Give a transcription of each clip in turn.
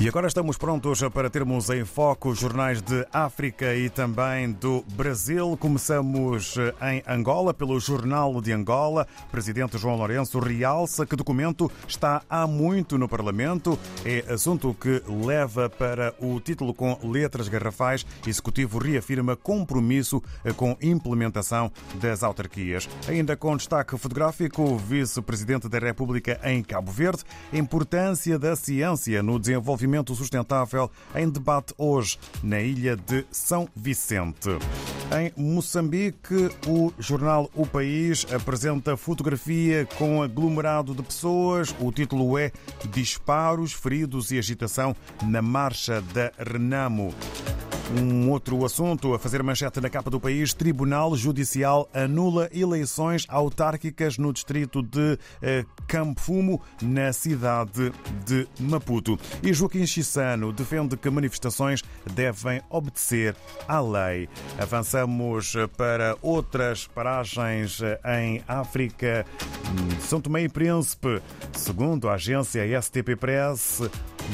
E agora estamos prontos para termos em foco os jornais de África e também do Brasil. Começamos em Angola, pelo Jornal de Angola. Presidente João Lourenço realça que documento está há muito no Parlamento. É assunto que leva para o título com letras garrafais. Executivo reafirma compromisso com implementação das autarquias. Ainda com destaque fotográfico, o vice-presidente da República em Cabo Verde. Importância da ciência no desenvolvimento desenvolvimento sustentável em debate hoje na ilha de São Vicente. Em Moçambique, o jornal O País apresenta fotografia com aglomerado de pessoas. O título é Disparos, Feridos e Agitação na Marcha da Renamo. Um outro assunto a fazer manchete na capa do país: Tribunal Judicial anula eleições autárquicas no distrito de eh, Campo Fumo, na cidade de Maputo. E Joaquim Chissano defende que manifestações devem obedecer à lei. Avançamos para outras paragens em África. São Tomé e Príncipe, segundo a agência STP Press,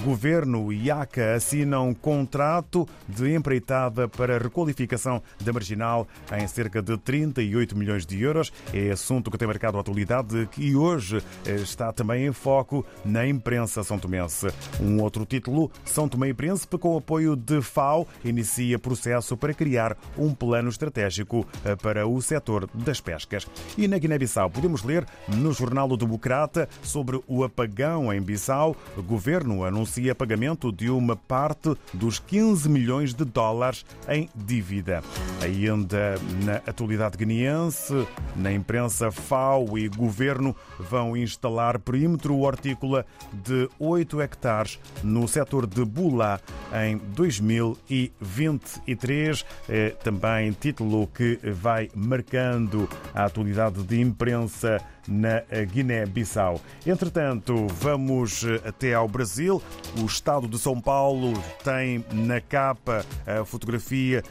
Governo e IACA assinam um contrato de empreitada para requalificação da marginal em cerca de 38 milhões de euros. É assunto que tem marcado a atualidade e hoje está também em foco na imprensa são tomense. Um outro título, São Tomé e Príncipe, com apoio de FAO, inicia processo para criar um plano estratégico para o setor das pescas. E na Guiné-Bissau podemos ler no Jornal do Democrata sobre o apagão em Bissau. O governo anuncia pagamento de uma parte dos 15 milhões de dólares em dívida. Ainda na atualidade guineense, na imprensa FAO e governo vão instalar perímetro hortícola de 8 hectares no setor de Bula em 2023. É também título que vai marcando a atualidade de imprensa na Guiné-Bissau. Entretanto, vamos até ao Brasil. O Estado de São Paulo tem na capa a fotografia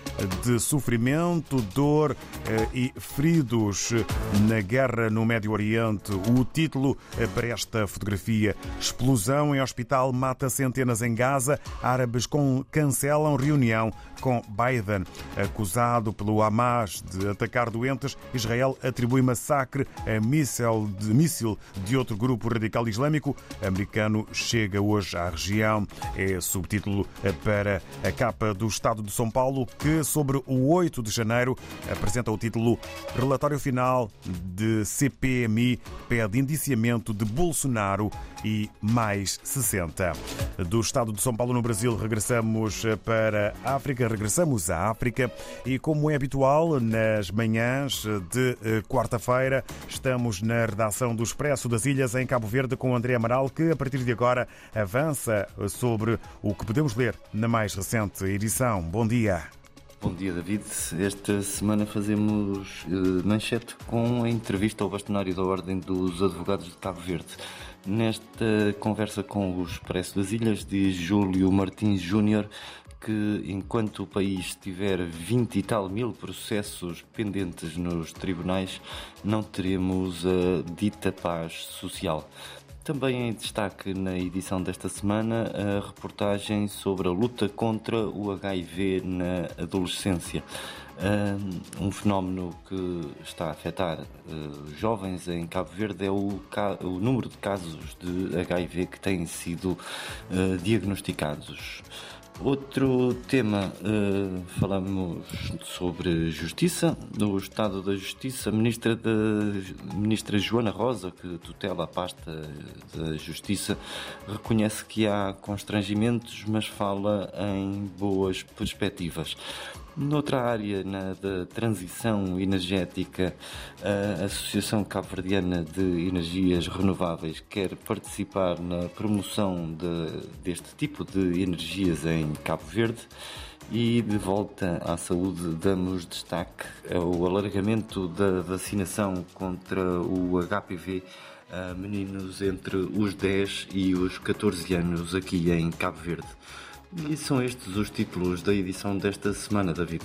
de sofrimento, dor e feridos na guerra no Médio Oriente. O título para esta fotografia: Explosão em hospital mata centenas em Gaza. Árabes cancelam reunião com Biden. Acusado pelo Hamas de atacar doentes, Israel atribui massacre a de, míssil de outro grupo radical islâmico. Americano chega hoje à região. É subtítulo para a capa do Estado de São Paulo, que sobre o 8 de janeiro apresenta o título Relatório Final de CPMI pede indiciamento de Bolsonaro e mais 60. Do Estado de São Paulo, no Brasil, regressamos para a África, regressamos à África e, como é habitual, nas manhãs de quarta-feira, estamos na redação do Expresso das Ilhas, em Cabo Verde, com André Amaral, que a partir de agora avança sobre o que podemos ler na mais recente edição. Bom dia. Bom dia, David. Esta semana fazemos manchete com a entrevista ao bastonário da Ordem dos Advogados de Cabo Verde. Nesta conversa com o Expresso das Ilhas, diz Júlio Martins Júnior que enquanto o país tiver 20 e tal mil processos pendentes nos tribunais, não teremos a dita paz social. Também em destaque na edição desta semana a reportagem sobre a luta contra o HIV na adolescência. Um fenómeno que está a afetar uh, jovens em Cabo Verde é o, o, número de casos de HIV que têm sido uh, diagnosticados. Outro tema, uh, falamos sobre justiça, no estado da justiça, a ministra, ministra Joana Rosa, que tutela a pasta da justiça, reconhece que há constrangimentos, mas fala em boas perspectivas. Noutra área, na transição energética, a Associação Cabo-Verdiana de Energias Renováveis quer participar na promoção de, deste tipo de energias em Cabo Verde. E de volta à saúde, damos destaque ao alargamento da vacinação contra o HPV a meninos entre os 10 e os 14 anos aqui em Cabo Verde. E são estes os títulos da edição desta semana, David.